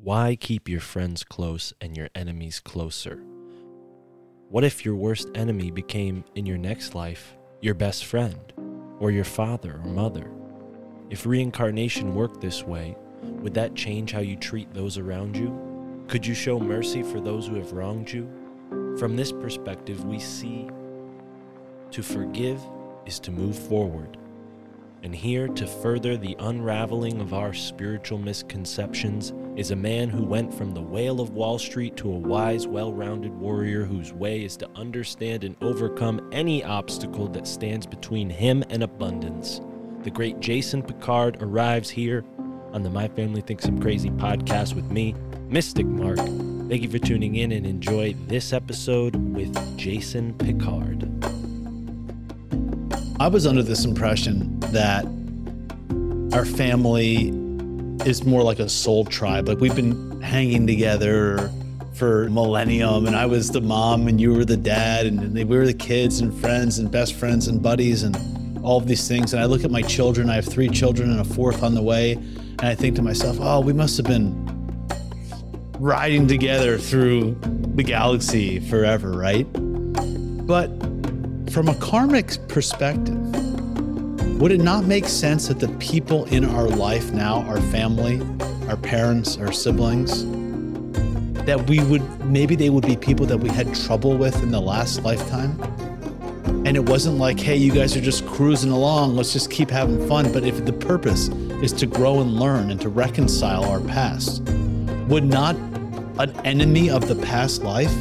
Why keep your friends close and your enemies closer? What if your worst enemy became, in your next life, your best friend, or your father or mother? If reincarnation worked this way, would that change how you treat those around you? Could you show mercy for those who have wronged you? From this perspective, we see to forgive is to move forward. And here, to further the unraveling of our spiritual misconceptions, is a man who went from the whale of Wall Street to a wise, well rounded warrior whose way is to understand and overcome any obstacle that stands between him and abundance. The great Jason Pickard arrives here on the My Family Thinks I'm Crazy podcast with me, Mystic Mark. Thank you for tuning in and enjoy this episode with Jason Pickard. I was under this impression that our family is more like a soul tribe. Like we've been hanging together for millennium, and I was the mom, and you were the dad, and we were the kids and friends and best friends and buddies, and all of these things. And I look at my children. I have three children and a fourth on the way, and I think to myself, "Oh, we must have been riding together through the galaxy forever, right?" But from a karmic perspective, would it not make sense that the people in our life now, our family, our parents, our siblings, that we would maybe they would be people that we had trouble with in the last lifetime? And it wasn't like, hey, you guys are just cruising along, let's just keep having fun. But if the purpose is to grow and learn and to reconcile our past, would not an enemy of the past life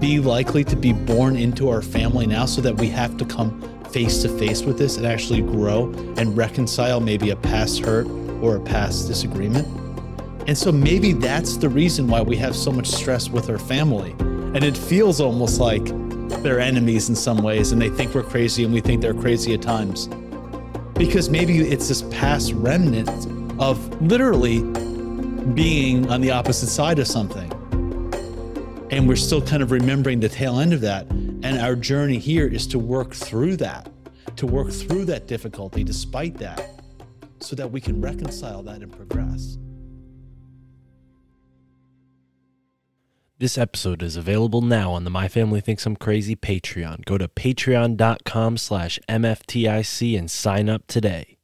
be likely to be born into our family now so that we have to come face to face with this and actually grow and reconcile maybe a past hurt or a past disagreement. And so maybe that's the reason why we have so much stress with our family. And it feels almost like they're enemies in some ways and they think we're crazy and we think they're crazy at times. Because maybe it's this past remnant of literally being on the opposite side of something and we're still kind of remembering the tail end of that. And our journey here is to work through that, to work through that difficulty despite that, so that we can reconcile that and progress. This episode is available now on the My Family Thinks I'm Crazy Patreon. Go to patreon.com slash MFTIC and sign up today.